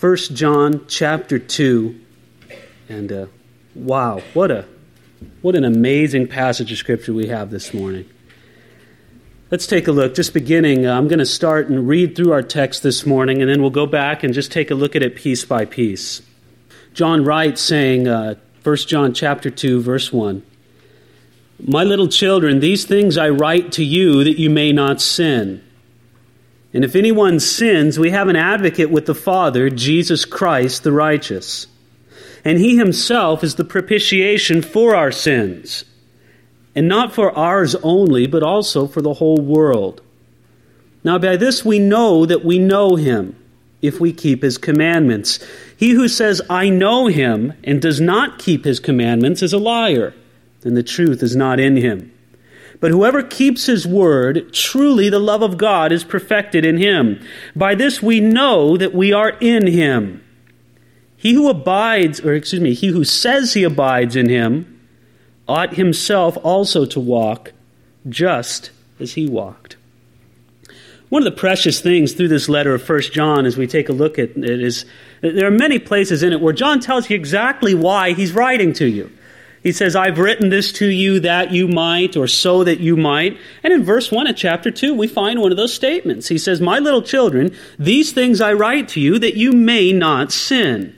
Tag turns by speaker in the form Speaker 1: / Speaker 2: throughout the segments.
Speaker 1: 1 John chapter 2. And uh, wow, what, a, what an amazing passage of Scripture we have this morning. Let's take a look. Just beginning, uh, I'm going to start and read through our text this morning, and then we'll go back and just take a look at it piece by piece. John writes, saying, uh, 1 John chapter 2, verse 1. My little children, these things I write to you that you may not sin. And if anyone sins, we have an advocate with the Father, Jesus Christ the righteous. And he himself is the propitiation for our sins and not for ours only, but also for the whole world. Now, by this we know that we know him, if we keep his commandments. He who says, I know him, and does not keep his commandments is a liar, and the truth is not in him. But whoever keeps his word, truly the love of God is perfected in him. By this we know that we are in him. He who abides, or excuse me, he who says he abides in him, ought himself also to walk just as he walked. One of the precious things through this letter of 1 John, as we take a look at it, is there are many places in it where John tells you exactly why he's writing to you. He says, I've written this to you that you might, or so that you might. And in verse 1 of chapter 2, we find one of those statements. He says, My little children, these things I write to you that you may not sin.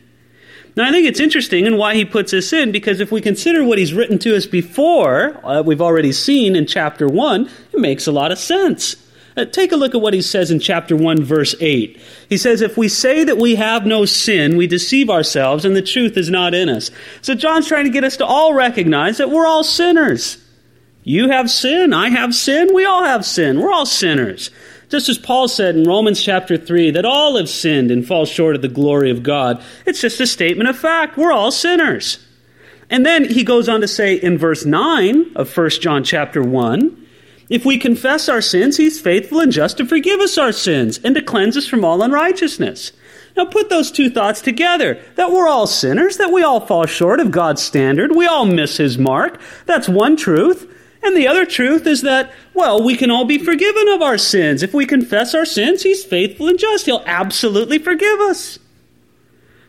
Speaker 1: Now, I think it's interesting and why he puts this in because if we consider what he's written to us before, uh, we've already seen in chapter 1, it makes a lot of sense. Uh, take a look at what he says in chapter 1, verse 8. He says, If we say that we have no sin, we deceive ourselves and the truth is not in us. So, John's trying to get us to all recognize that we're all sinners. You have sin, I have sin, we all have sin, we're all sinners. Just as Paul said in Romans chapter 3 that all have sinned and fall short of the glory of God, it's just a statement of fact. We're all sinners. And then he goes on to say in verse 9 of 1 John chapter 1, if we confess our sins, he's faithful and just to forgive us our sins and to cleanse us from all unrighteousness. Now put those two thoughts together that we're all sinners, that we all fall short of God's standard, we all miss his mark. That's one truth. And the other truth is that, well, we can all be forgiven of our sins. If we confess our sins, He's faithful and just. He'll absolutely forgive us.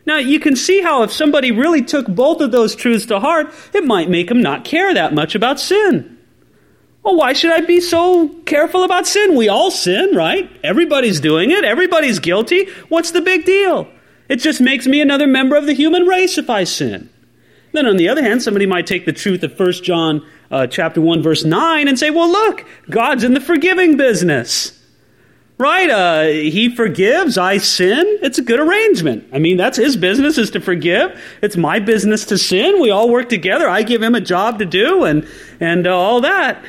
Speaker 1: Now, you can see how if somebody really took both of those truths to heart, it might make them not care that much about sin. Well, why should I be so careful about sin? We all sin, right? Everybody's doing it. Everybody's guilty. What's the big deal? It just makes me another member of the human race if I sin. Then, on the other hand, somebody might take the truth of 1 John uh, chapter 1, verse 9, and say, well, look, God's in the forgiving business. Right? Uh, he forgives, I sin. It's a good arrangement. I mean, that's his business is to forgive. It's my business to sin. We all work together. I give him a job to do and, and uh, all that.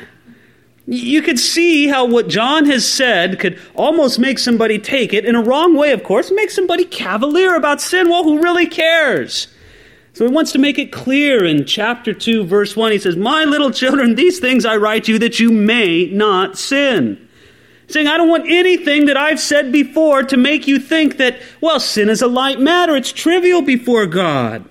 Speaker 1: You could see how what John has said could almost make somebody take it in a wrong way, of course, make somebody cavalier about sin. Well, who really cares? So he wants to make it clear in chapter 2, verse 1. He says, My little children, these things I write you that you may not sin. Saying, I don't want anything that I've said before to make you think that, well, sin is a light matter. It's trivial before God.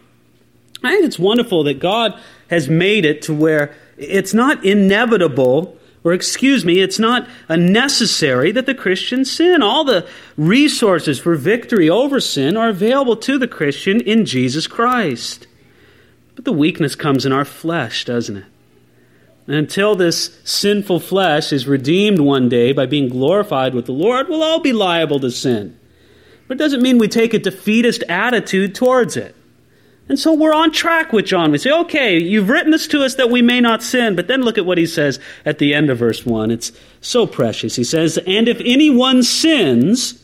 Speaker 1: I think it's wonderful that God has made it to where it's not inevitable or excuse me, it's not necessary that the Christian sin. All the resources for victory over sin are available to the Christian in Jesus Christ. But the weakness comes in our flesh, doesn't it? And until this sinful flesh is redeemed one day by being glorified with the Lord, we'll all be liable to sin. But it doesn't mean we take a defeatist attitude towards it. And so we're on track with John. We say, okay, you've written this to us that we may not sin. But then look at what he says at the end of verse 1. It's so precious. He says, And if anyone sins,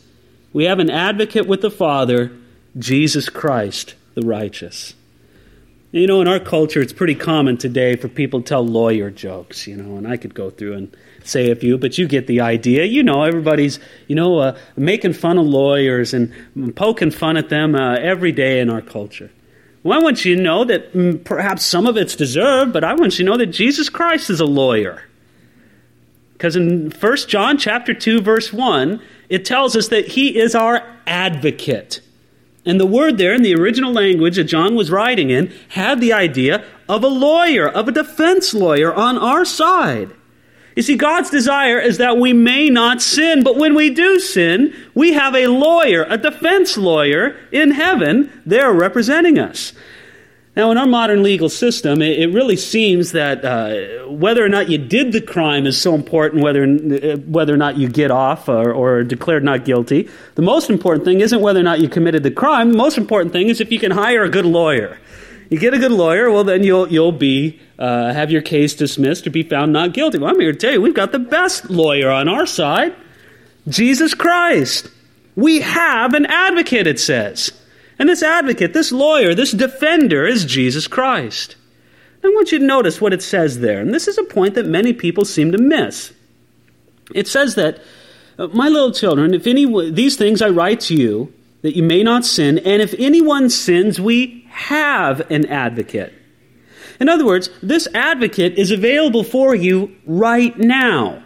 Speaker 1: we have an advocate with the Father, Jesus Christ, the righteous. You know, in our culture, it's pretty common today for people to tell lawyer jokes, you know, and I could go through and say a few, but you get the idea. You know, everybody's, you know, uh, making fun of lawyers and poking fun at them uh, every day in our culture. Well, I want you to know that mm, perhaps some of it's deserved, but I want you to know that Jesus Christ is a lawyer. Because in 1 John chapter 2 verse 1, it tells us that he is our advocate. And the word there in the original language that John was writing in had the idea of a lawyer, of a defense lawyer on our side. You see, God's desire is that we may not sin, but when we do sin, we have a lawyer, a defense lawyer in heaven there representing us. Now, in our modern legal system, it, really seems that uh, whether or not you did the crime is so important, whether, uh, whether or not you get off or, or declared not guilty. The most important thing isn't whether or not you committed the crime. The most important thing is if you can hire a good lawyer. You get a good lawyer, well, then you'll, you'll be, uh, have your case dismissed or be found not guilty. Well, I'm here to tell you, we've got the best lawyer on our side Jesus Christ. We have an advocate, it says. And this advocate, this lawyer, this defender is Jesus Christ. I want you to notice what it says there. And this is a point that many people seem to miss. It says that, My little children, if any, these things I write to you, that you may not sin, and if anyone sins, we have an advocate. In other words, this advocate is available for you right now.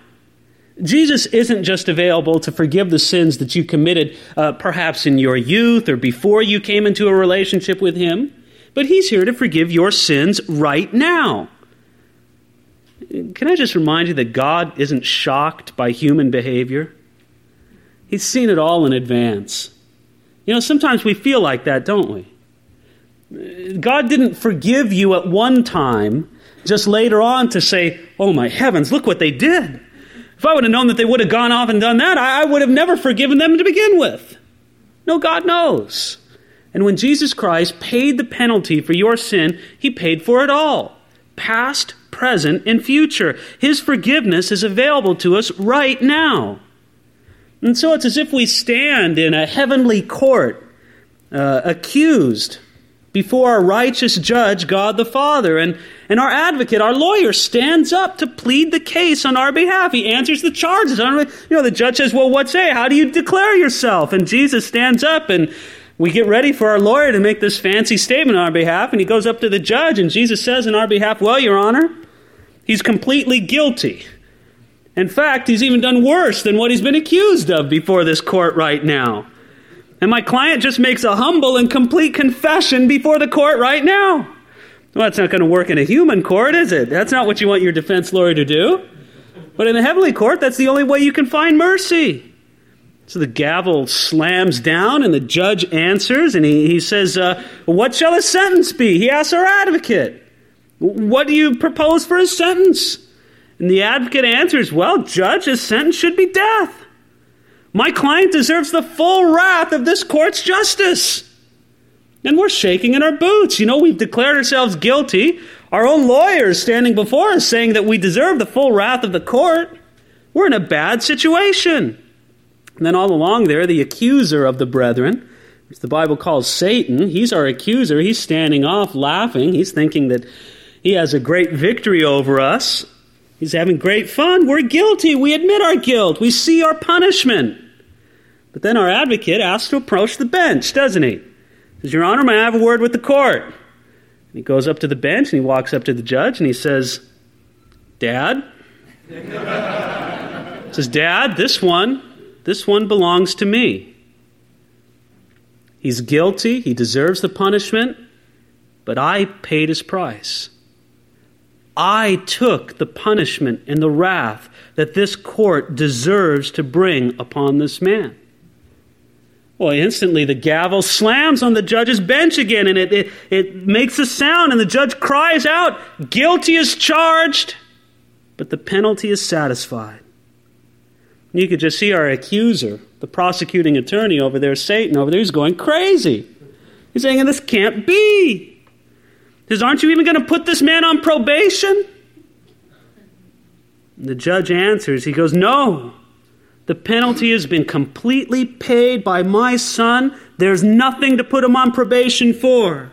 Speaker 1: Jesus isn't just available to forgive the sins that you committed uh, perhaps in your youth or before you came into a relationship with Him, but He's here to forgive your sins right now. Can I just remind you that God isn't shocked by human behavior? He's seen it all in advance. You know, sometimes we feel like that, don't we? God didn't forgive you at one time, just later on to say, Oh my heavens, look what they did. If I would have known that they would have gone off and done that, I, would have never forgiven them to begin with. No, God knows. And when Jesus Christ paid the penalty for your sin, He paid for it all past, present, and future. His forgiveness is available to us right now. And so it's as if we stand in a heavenly court, uh, accused before our righteous judge, God the Father. And, and our advocate, our lawyer, stands up to plead the case on our behalf. He answers the charges. You know, the judge says, Well, what say? How do you declare yourself? And Jesus stands up and we get ready for our lawyer to make this fancy statement on our behalf. And he goes up to the judge and Jesus says on our behalf, Well, Your Honor, he's completely guilty. In fact, he's even done worse than what he's been accused of before this court right now. And my client just makes a humble and complete confession before the court right now. Well, that's not going to work in a human court, is it? That's not what you want your defense lawyer to do. But in the heavenly court, that's the only way you can find mercy. So the gavel slams down, and the judge answers, and he, he says, uh, What shall his sentence be? He asks our advocate, What do you propose for his sentence? And the advocate answers, Well, judge, his sentence should be death. My client deserves the full wrath of this court's justice. And we're shaking in our boots. You know, we've declared ourselves guilty. Our own lawyers standing before us saying that we deserve the full wrath of the court. We're in a bad situation. And then all along there, the accuser of the brethren, which the Bible calls Satan, he's our accuser. He's standing off laughing. He's thinking that he has a great victory over us. He's having great fun. We're guilty. We admit our guilt. We see our punishment. But then our advocate asks to approach the bench, doesn't he? Says, Your Honor, may I have a word with the court? And he goes up to the bench and he walks up to the judge and he says, Dad? says, Dad, this one, this one belongs to me. He's guilty, he deserves the punishment, but I paid his price. I took the punishment and the wrath that this court deserves to bring upon this man. Well, instantly the gavel slams on the judge's bench again and it, it, it makes a sound, and the judge cries out, Guilty is charged, but the penalty is satisfied. You could just see our accuser, the prosecuting attorney over there, Satan over there, he's going crazy. He's saying, This can't be. Says, Aren't you even going to put this man on probation? And the judge answers, He goes, No. The penalty has been completely paid by my son. There's nothing to put him on probation for.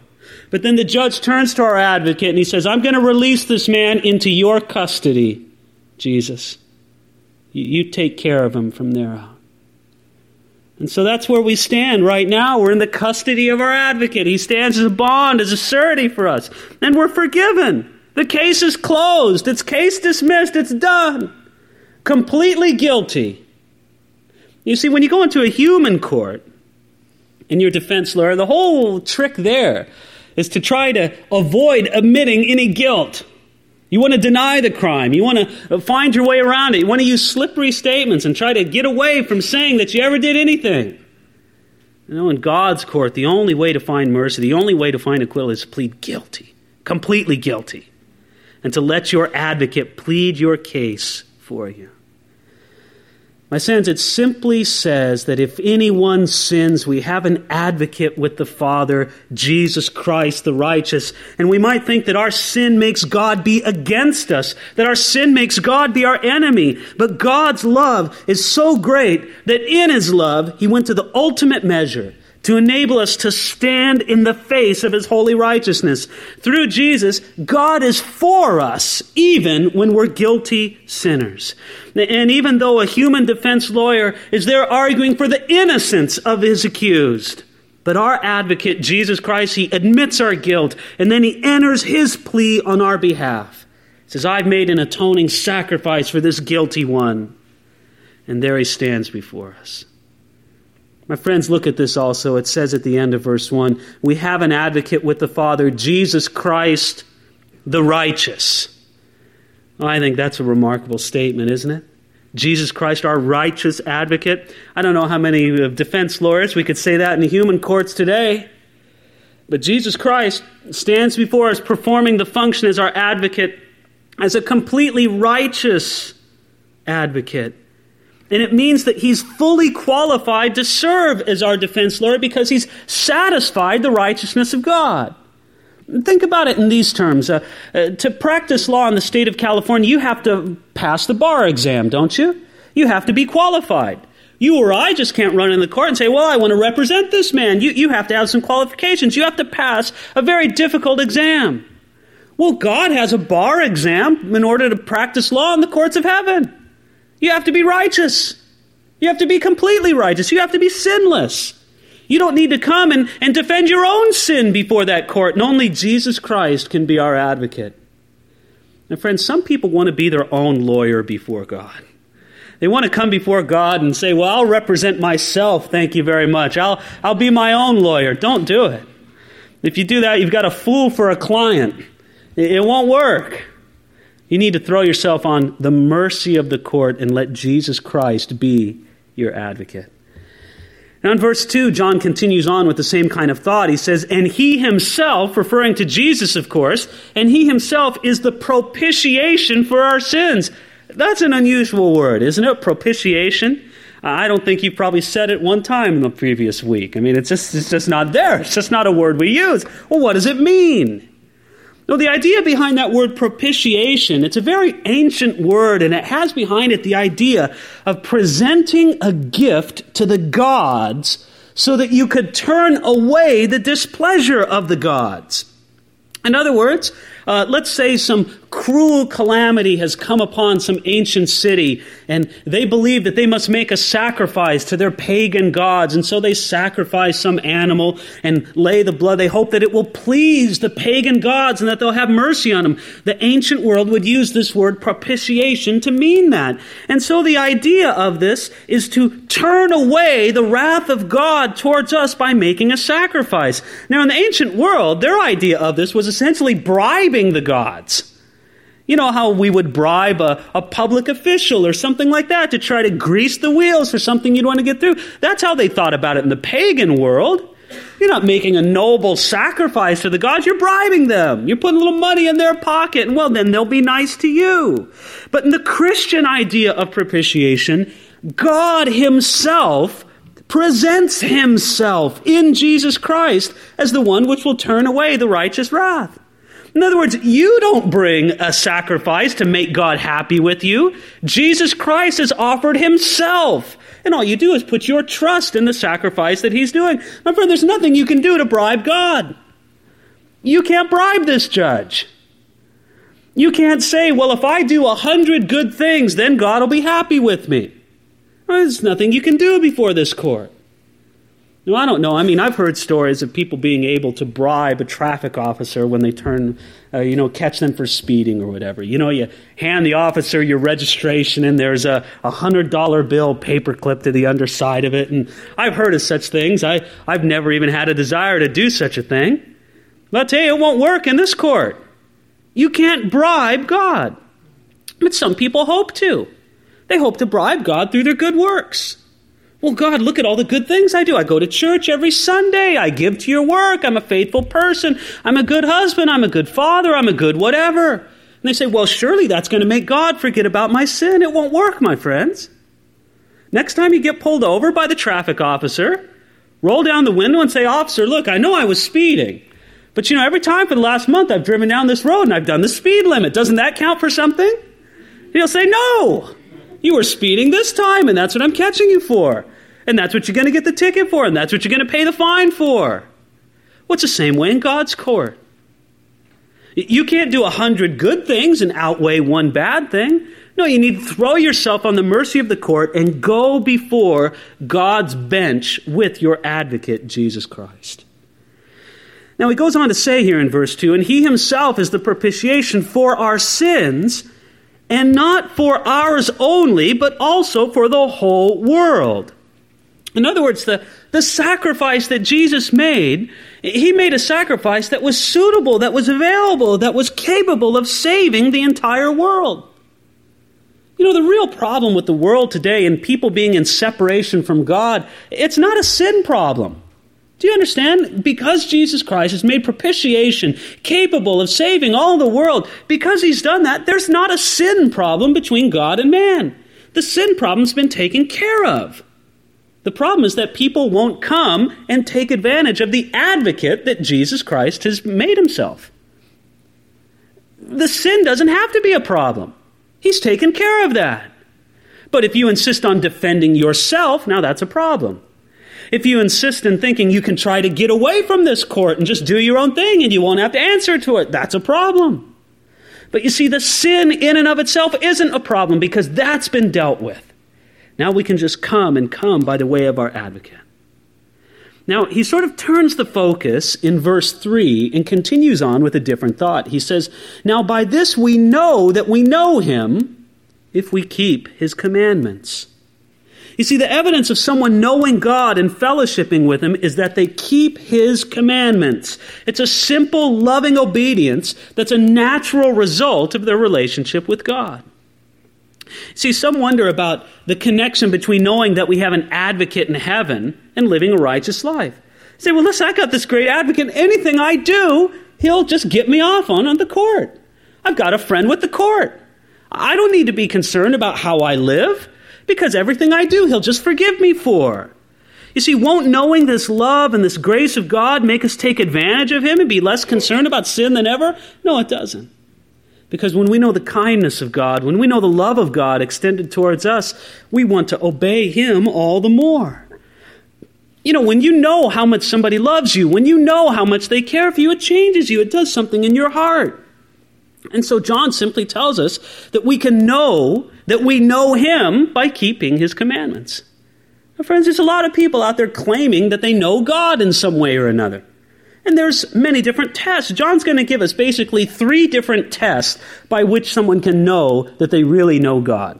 Speaker 1: But then the judge turns to our advocate and he says, I'm going to release this man into your custody, Jesus. You, take care of him from there out. And so that's where we stand right now. We're in the custody of our advocate. He stands as a bond, as a surety for us. And we're forgiven. The case is closed. It's case dismissed. It's done. Completely guilty. You see, when you go into a human court and your defense lawyer, the whole trick there is to try to avoid admitting any guilt. You want to deny the crime. You want to uh, find your way around it. You want to use slippery statements and try to get away from saying that you ever did anything. You know, in God's court, the only way to find mercy, the only way to find acquittal is to plead guilty, completely guilty, and to let your advocate plead your case for you. My friends, it simply says that if anyone sins, we have an advocate with the Father, Jesus Christ the righteous. And we might think that our sin makes God be against us, that our sin makes God be our enemy. But God's love is so great that in His love, He went to the ultimate measure to enable us to stand in the face of his holy righteousness. Through Jesus, God is for us, even when we're guilty sinners. And even though a human defense lawyer is there arguing for the innocence of his accused, but our advocate, Jesus Christ, he admits our guilt and then he enters his plea on our behalf. He says, I've made an atoning sacrifice for this guilty one. And there he stands before us. My friends, look at this also. It says at the end of verse 1 We have an advocate with the Father, Jesus Christ the righteous. I think that's a remarkable statement, isn't it? Jesus Christ, our righteous advocate. I don't know how many defense lawyers we could say that in human courts today. But Jesus Christ stands before us performing the function as our advocate, as a completely righteous advocate. And it means that he's fully qualified to serve as our defense lawyer because he's satisfied the righteousness of God. Think about it in these terms. Uh, uh, to practice law in the state of California, you have to pass the bar exam, don't you? You have to be qualified. You or I just can't run in the court and say, Well, I want to represent this man. You, you have to have some qualifications. You have to pass a very difficult exam. Well, God has a bar exam in order to practice law in the courts of heaven. You have to be righteous. You have to be completely righteous. You have to be sinless. You don't need to come and, and defend your own sin before that court, and only Jesus Christ can be our advocate. And, friends, some people want to be their own lawyer before God. They want to come before God and say, Well, I'll represent myself, thank you very much. I'll, I'll be my own lawyer. Don't do it. If you do that, you've got a fool for a client. It, it won't work. You need to throw yourself on the mercy of the court and let Jesus Christ be your advocate. Now, in verse 2, John continues on with the same kind of thought. He says, And he himself, referring to Jesus, of course, and he himself is the propitiation for our sins. That's an unusual word, isn't it? Propitiation. I don't think you probably said it one time in the previous week. I mean, it's just, it's just not there. It's just not a word we use. Well, what does it mean? No, the idea behind that word propitiation, it's a very ancient word, and it has behind it the idea of presenting a gift to the gods so that you could turn away the displeasure of the gods. In other words, uh, let's say some cruel calamity has come upon some ancient city, and they believe that they must make a sacrifice to their pagan gods, and so they sacrifice some animal and lay the blood. They hope that it will please the pagan gods and that they'll have mercy on them. The ancient world would use this word propitiation to mean that. And so the idea of this is to turn away the wrath of God towards us by making a sacrifice. Now, in the ancient world, their idea of this was essentially bribing the gods. You know how we would bribe a, a public official or something like that to try to grease the wheels for something you'd want to get through. That's how they thought about it in the pagan world. You're not making a noble sacrifice to the gods, you're bribing them. You're putting a little money in their pocket, and well, then they'll be nice to you. But in the Christian idea of propitiation, God Himself presents Himself in Jesus Christ as the one which will turn away the righteous wrath. In other words, you don't bring a sacrifice to make God happy with you. Jesus Christ has offered himself. And all you do is put your trust in the sacrifice that he's doing. My friend, there's nothing you can do to bribe God. You can't bribe this judge. You can't say, well, if I do a hundred good things, then God will be happy with me. Well, there's nothing you can do before this court. No, I don't know. I mean, I've heard stories of people being able to bribe a traffic officer when they turn, uh, you know, catch them for speeding or whatever. You know, you hand the officer your registration and there's a a $100 bill paperclip to the underside of it. And I've heard of such things. I, I've never even had a desire to do such a thing. But I'll tell you, it won't work in this court. You can't bribe God. But some people hope to. They hope to bribe God through their good works. Well, God, look at all the good things I do. I go to church every Sunday. I give to your work. I'm a faithful person. I'm a good husband. I'm a good father. I'm a good whatever. And they say, well, surely that's going to make God forget about my sin. It won't work, my friends. Next time you get pulled over by the traffic officer, roll down the window and say, Officer, look, I know I was speeding. But you know, every time for the last month I've driven down this road and I've done the speed limit. Doesn't that count for something? He'll say, No, you were speeding this time, and that's what I'm catching you for. And that's what you're going to get the ticket for, and that's what you're going to pay the fine for. What's the same way in God's court? You can't do a hundred good things and outweigh one bad thing. No, you need to throw yourself on the mercy of the court and go before God's bench with your advocate, Jesus Christ. Now, he goes on to say here in verse 2 and he himself is the propitiation for our sins, and not for ours only, but also for the whole world. In other words, the, the sacrifice that Jesus made, he made a sacrifice that was suitable, that was available, that was capable of saving the entire world. You know, the real problem with the world today and people being in separation from God, it's not a sin problem. Do you understand? Because Jesus Christ has made propitiation capable of saving all the world, because he's done that, there's not a sin problem between God and man. The sin problem's been taken care of. The problem is that people won't come and take advantage of the advocate that Jesus Christ has made himself. The sin doesn't have to be a problem. He's taken care of that. But if you insist on defending yourself, now that's a problem. If you insist in thinking you can try to get away from this court and just do your own thing and you won't have to answer to it, that's a problem. But you see, the sin in and of itself isn't a problem because that's been dealt with. Now we can just come and come by the way of our advocate. Now, he sort of turns the focus in verse 3 and continues on with a different thought. He says, Now by this we know that we know him if we keep his commandments. You see, the evidence of someone knowing God and fellowshipping with Him is that they keep His commandments. It's a simple, loving obedience that's a natural result of their relationship with God. See, some wonder about the connection between knowing that we have an advocate in heaven and living a righteous life. say, well, listen, I got this great advocate. Anything I do, he'll just get me off on, on the court. I've got a friend with the court. I don't need to be concerned about how I live because everything I do, he'll just forgive me for. You see, won't knowing this love and this grace of God make us take advantage of him and be less concerned about sin than ever? No, it doesn't. Because when we know the kindness of God, when we know the love of God extended towards us, we want to obey Him all the more. You know, when you know how much somebody loves you, when you know how much they care for you, it changes you. It does something in your heart. And so John simply tells us that we can know that we know Him by keeping His commandments. Now, friends, there's a lot of people out there claiming that they know God in some way or another. And there's many different tests. John's going to give us basically three different tests by which someone can know that they really know God.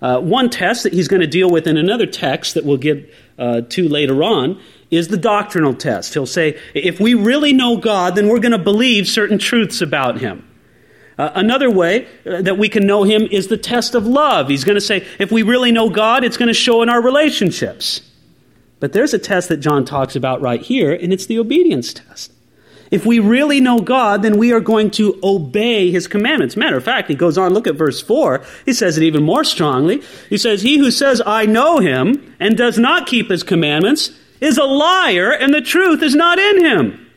Speaker 1: Uh, one test that he's going to deal with in another text that we'll get uh, to later on is the doctrinal test. He'll say, if we really know God, then we're going to believe certain truths about him. Uh, another way uh, that we can know him is the test of love. He's going to say, if we really know God, it's going to show in our relationships. But there's a test that John talks about right here, and it's the obedience test. If we really know God, then we are going to obey his commandments. Matter of fact, he goes on, look at verse 4. He says it even more strongly. He says, He who says, I know him, and does not keep his commandments, is a liar, and the truth is not in him.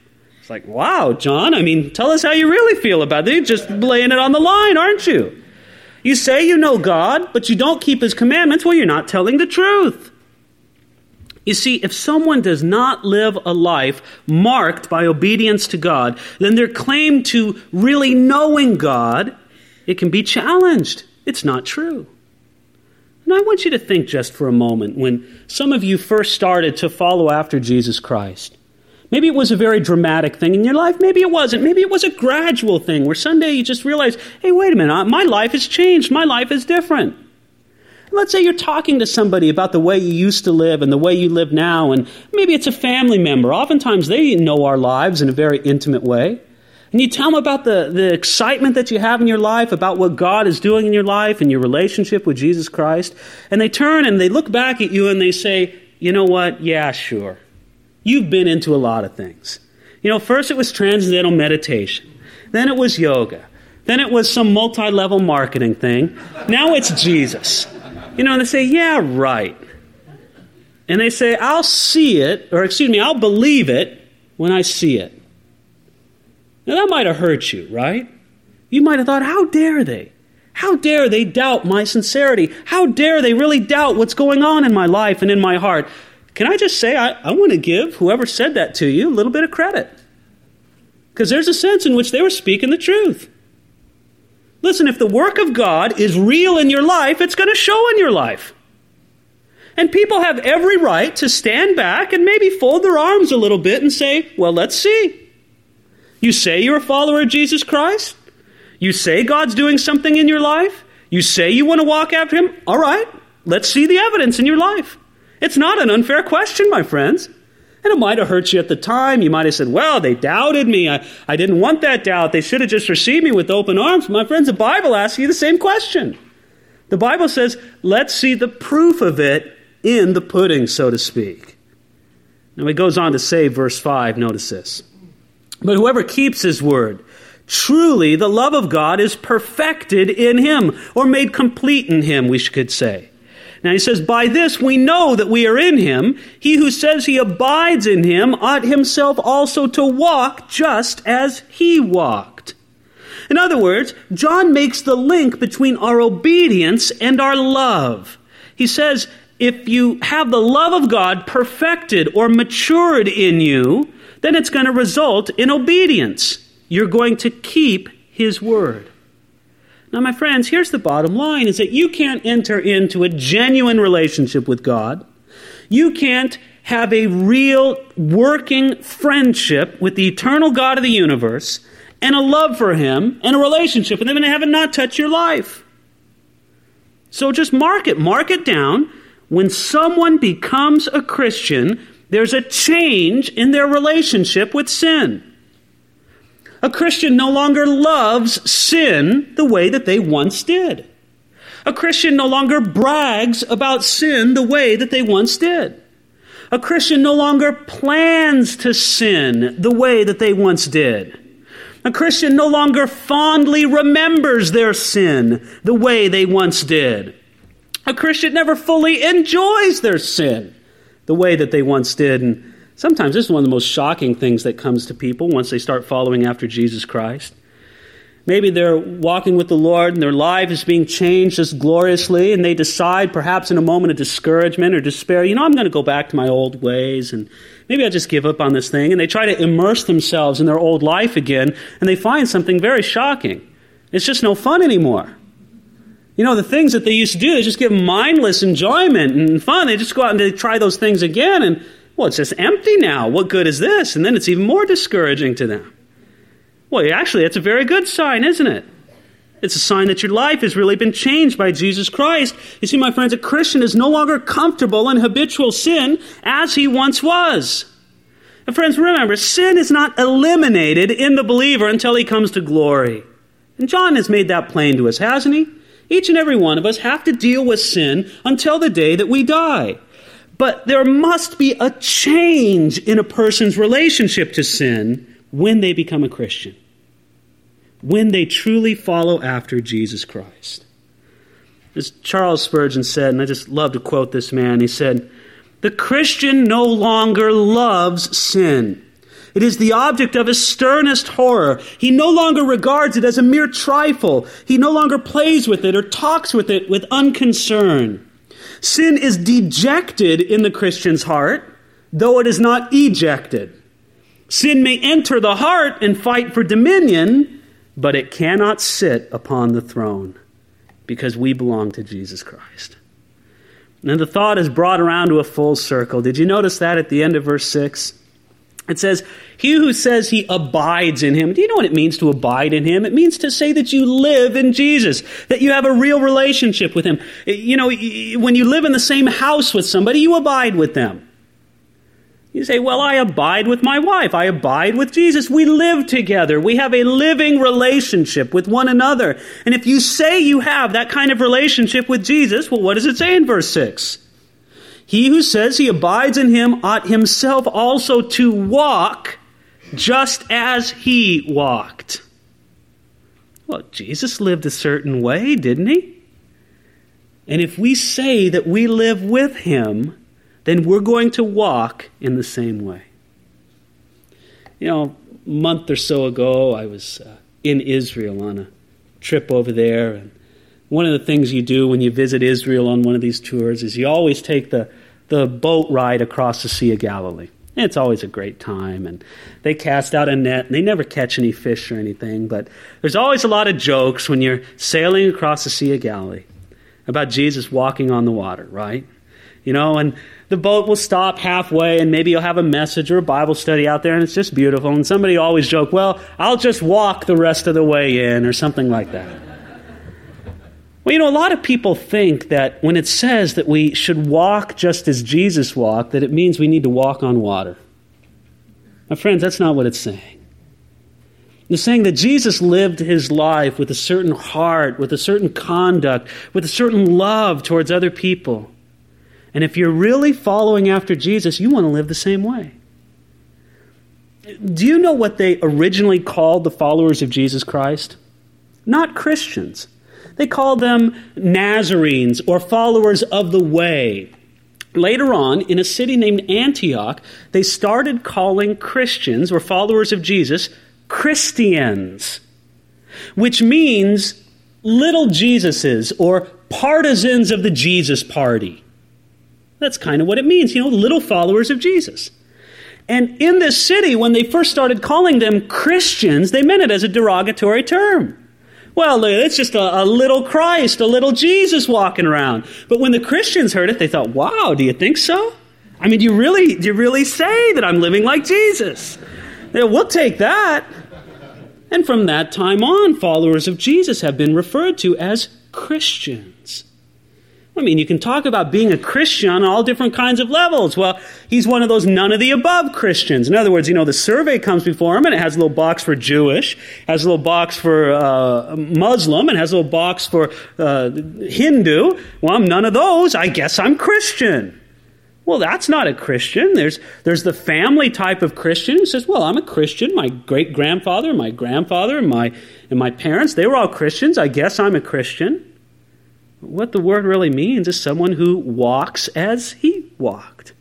Speaker 1: It's like, wow, John, I mean, tell us how you really feel about it. You're just laying it on the line, aren't you? You say you know God, but you don't keep his commandments. Well, you're not telling the truth. You see, if someone does not live a life marked by obedience to God, then their claim to really knowing God, it can be challenged. It's not true. And I want you to think just for a moment when some of you first started to follow after Jesus Christ. Maybe it was a very dramatic thing in your life. Maybe it wasn't. Maybe it was a gradual thing where someday you just realized, hey, wait a minute, my life has changed. My life is different. Let's say you're talking to somebody about the way you used to live and the way you live now, and maybe it's a family member. Oftentimes they know our lives in a very intimate way. And you tell them about the, the excitement that you have in your life, about what God is doing in your life and your relationship with Jesus Christ. And they turn and they look back at you and they say, you know what? Yeah, sure. You've been into a lot of things. You know, first it was transcendental meditation, then it was yoga, then it was some multi level marketing thing. Now it's Jesus. You know, and they say, yeah, right. And they say, I'll see it, or excuse me, I'll believe it when I see it. Now, that might have hurt you, right? You might have thought, how dare they? How dare they doubt my sincerity? How dare they really doubt what's going on in my life and in my heart? Can I just say, I, I want to give whoever said that to you a little bit of credit? Because there's a sense in which they were speaking the truth. Listen, if the work of God is real in your life, it's going to show in your life. And people have every right to stand back and maybe fold their arms a little bit and say, well, let's see. You say you're a follower of Jesus Christ? You say God's doing something in your life? You say you want to walk after Him? All right, let's see the evidence in your life. It's not an unfair question, my friends. And it might have hurt you at the time. You might have said, Well, they doubted me. I, I didn't want that doubt. They should have just received me with open arms. My friends, the Bible asks you the same question. The Bible says, Let's see the proof of it in the pudding, so to speak. Now he goes on to say, verse 5, notice this. But whoever keeps his word, truly the love of God is perfected in him, or made complete in him, we could say. Now he says, By this we know that we are in him. He who says he abides in him ought himself also to walk just as he walked. In other words, John makes the link between our obedience and our love. He says, if you have the love of God perfected or matured in you, then it's going to result in obedience. You're going to keep His word. Now, my friends, here's the bottom line is that you can't enter into a genuine relationship with God. You can't have a real working friendship with the eternal God of the universe and a love for Him and a relationship with Him and have it not touch your life. So just mark it, mark it down. When someone becomes a Christian, there's a change in their relationship with sin. A Christian no longer loves sin the way that they once did. A Christian no longer brags about sin the way that they once did. A Christian no longer plans to sin the way that they once did. A Christian no longer fondly remembers their sin the way they once did. A Christian never fully enjoys their sin the way that they once did. And sometimes this is one of the most shocking things that comes to people once they start following after Jesus Christ. Maybe they're walking with the Lord and their life is being changed just gloriously, and they decide, perhaps in a moment of discouragement or despair, you know, I'm going to go back to my old ways, and maybe I'll just give up on this thing. And they try to immerse themselves in their old life again, and they find something very shocking. It's just no fun anymore. You know, the things that they used to do, they just give mindless enjoyment and fun. They just go out and they try those things again, and well, it's just empty now. What good is this? And then it's even more discouraging to them. Well, actually, that's a very good sign, isn't it? It's a sign that your life has really been changed by Jesus Christ. You see, my friends, a Christian is no longer comfortable in habitual sin as he once was. And friends, remember, sin is not eliminated in the believer until he comes to glory. And John has made that plain to us, hasn't he? Each and every one of us have to deal with sin until the day that we die. But there must be a change in a person's relationship to sin when they become a Christian, when they truly follow after Jesus Christ. As Charles Spurgeon said, and I just love to quote this man, he said, The Christian no longer loves sin. It is the object of his sternest horror. He no longer regards it as a mere trifle. He no longer plays with it or talks with it with unconcern. Sin is dejected in the Christian's heart, though it is not ejected. Sin may enter the heart and fight for dominion, but it cannot sit upon the throne because we belong to Jesus Christ. And the thought is brought around to a full circle. Did you notice that at the end of verse 6? It says, He who says he abides in him. Do you know what it means to abide in him? It means to say that you live in Jesus, that you have a real relationship with him. You know, when you live in the same house with somebody, you abide with them. You say, Well, I abide with my wife. I abide with Jesus. We live together. We have a living relationship with one another. And if you say you have that kind of relationship with Jesus, well, what does it say in verse 6? He who says he abides in him ought himself also to walk just as he walked. Well, Jesus lived a certain way, didn't he? And if we say that we live with him, then we're going to walk in the same way. You know, a month or so ago, I was uh, in Israel on a trip over there. And one of the things you do when you visit Israel on one of these tours is you always take the, the boat ride across the Sea of Galilee. And it's always a great time. And they cast out a net, and they never catch any fish or anything. But there's always a lot of jokes when you're sailing across the Sea of Galilee about Jesus walking on the water, right? You know, and the boat will stop halfway and maybe you'll have a message or a Bible study out there and it's just beautiful. And somebody always joke, well, I'll just walk the rest of the way in or something like that. Well, you know, a lot of people think that when it says that we should walk just as Jesus walked, that it means we need to walk on water. My friends, that's not what it's saying. It's saying that Jesus lived his life with a certain heart, with a certain conduct, with a certain love towards other people. And if you're really following after Jesus, you want to live the same way. Do you know what they originally called the followers of Jesus Christ? Not Christians. They called them Nazarenes or followers of the way. Later on, in a city named Antioch, they started calling Christians or followers of Jesus Christians, which means little Jesuses or partisans of the Jesus party. That's kind of what it means, you know, little followers of Jesus. And in this city, when they first started calling them Christians, they meant it as a derogatory term. Well, it's just a, a, little Christ, a little Jesus walking around. But when the Christians heard it, they thought, wow, do you think so? I mean, do you really, do you really say that I'm living like Jesus? Yeah, we'll take that. And from that time on, followers of Jesus have been referred to as Christians. I mean, you can talk about being a Christian on all different kinds of levels. Well, he's one of those none of the above Christians. In other words, you know, the survey comes before him and it has a little box for Jewish, has a little box for uh, Muslim, and has a little box for uh, Hindu. Well, I'm none of those. I guess I'm Christian. Well, that's not a Christian. There's, there's the family type of Christian who says, Well, I'm a Christian. My great grandfather, my grandfather, and my, and my parents, they were all Christians. I guess I'm a Christian. What the word really means is someone who walks as he walked.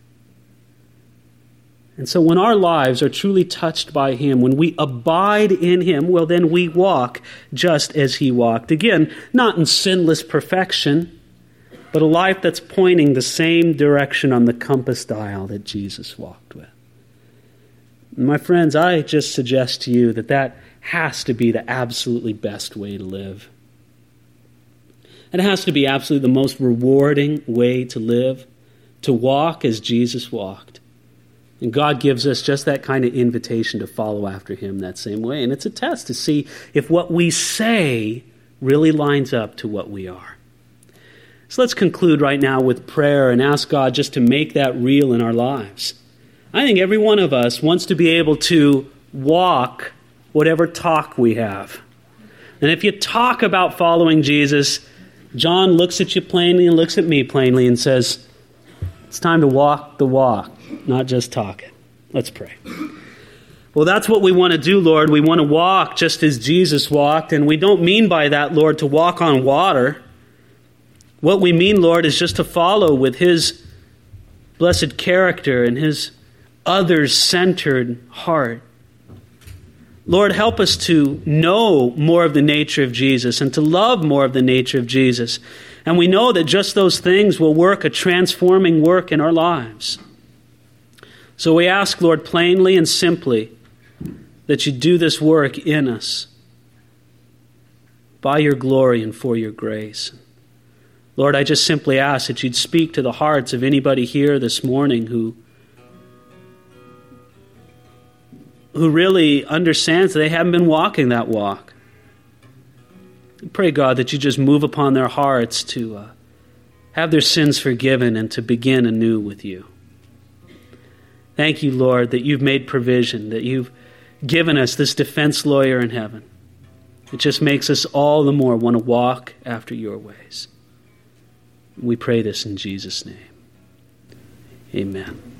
Speaker 1: And so when our lives are truly touched by him, when we abide in him, well, then we walk just as he walked. Again, not in sinless perfection, but a life that's pointing the same direction on the compass dial that Jesus walked with. My friends, I just suggest to you that that has to be the absolutely best way to live. It has to be absolutely the most rewarding way to live, to walk as Jesus walked. And God gives us just that kind of invitation to follow after Him that same way. And it's a test to see if what we say really lines up to what we are. So let's conclude right now with prayer and ask God just to make that real in our lives. I think every one of us wants to be able to walk whatever talk we have. And if you talk about following Jesus, John looks at you plainly and looks at me plainly and says, It's time to walk the walk, not just talk it. Let's pray. Well, that's what we want to do, Lord. We want to walk just as Jesus walked, and we don't mean by that, Lord, to walk on water. What we mean, Lord, is just to follow with His blessed character and His others centered heart. Lord, help us to know more of the nature of Jesus and to love more of the nature of Jesus. And we know that just those things will work a transforming work in our lives. So we ask, Lord, plainly and simply, that you do this work in us by your glory and for your grace. Lord, I just simply ask that you'd speak to the hearts of anybody here this morning who who really understands they haven't been walking that walk. Pray, God, that you just move upon their hearts to uh, have their sins forgiven and to begin anew with you. Thank you, Lord, that you've made provision, that you've given us this defense lawyer in heaven. It just makes us all the more want to walk after your ways. We pray this in Jesus' name. Amen.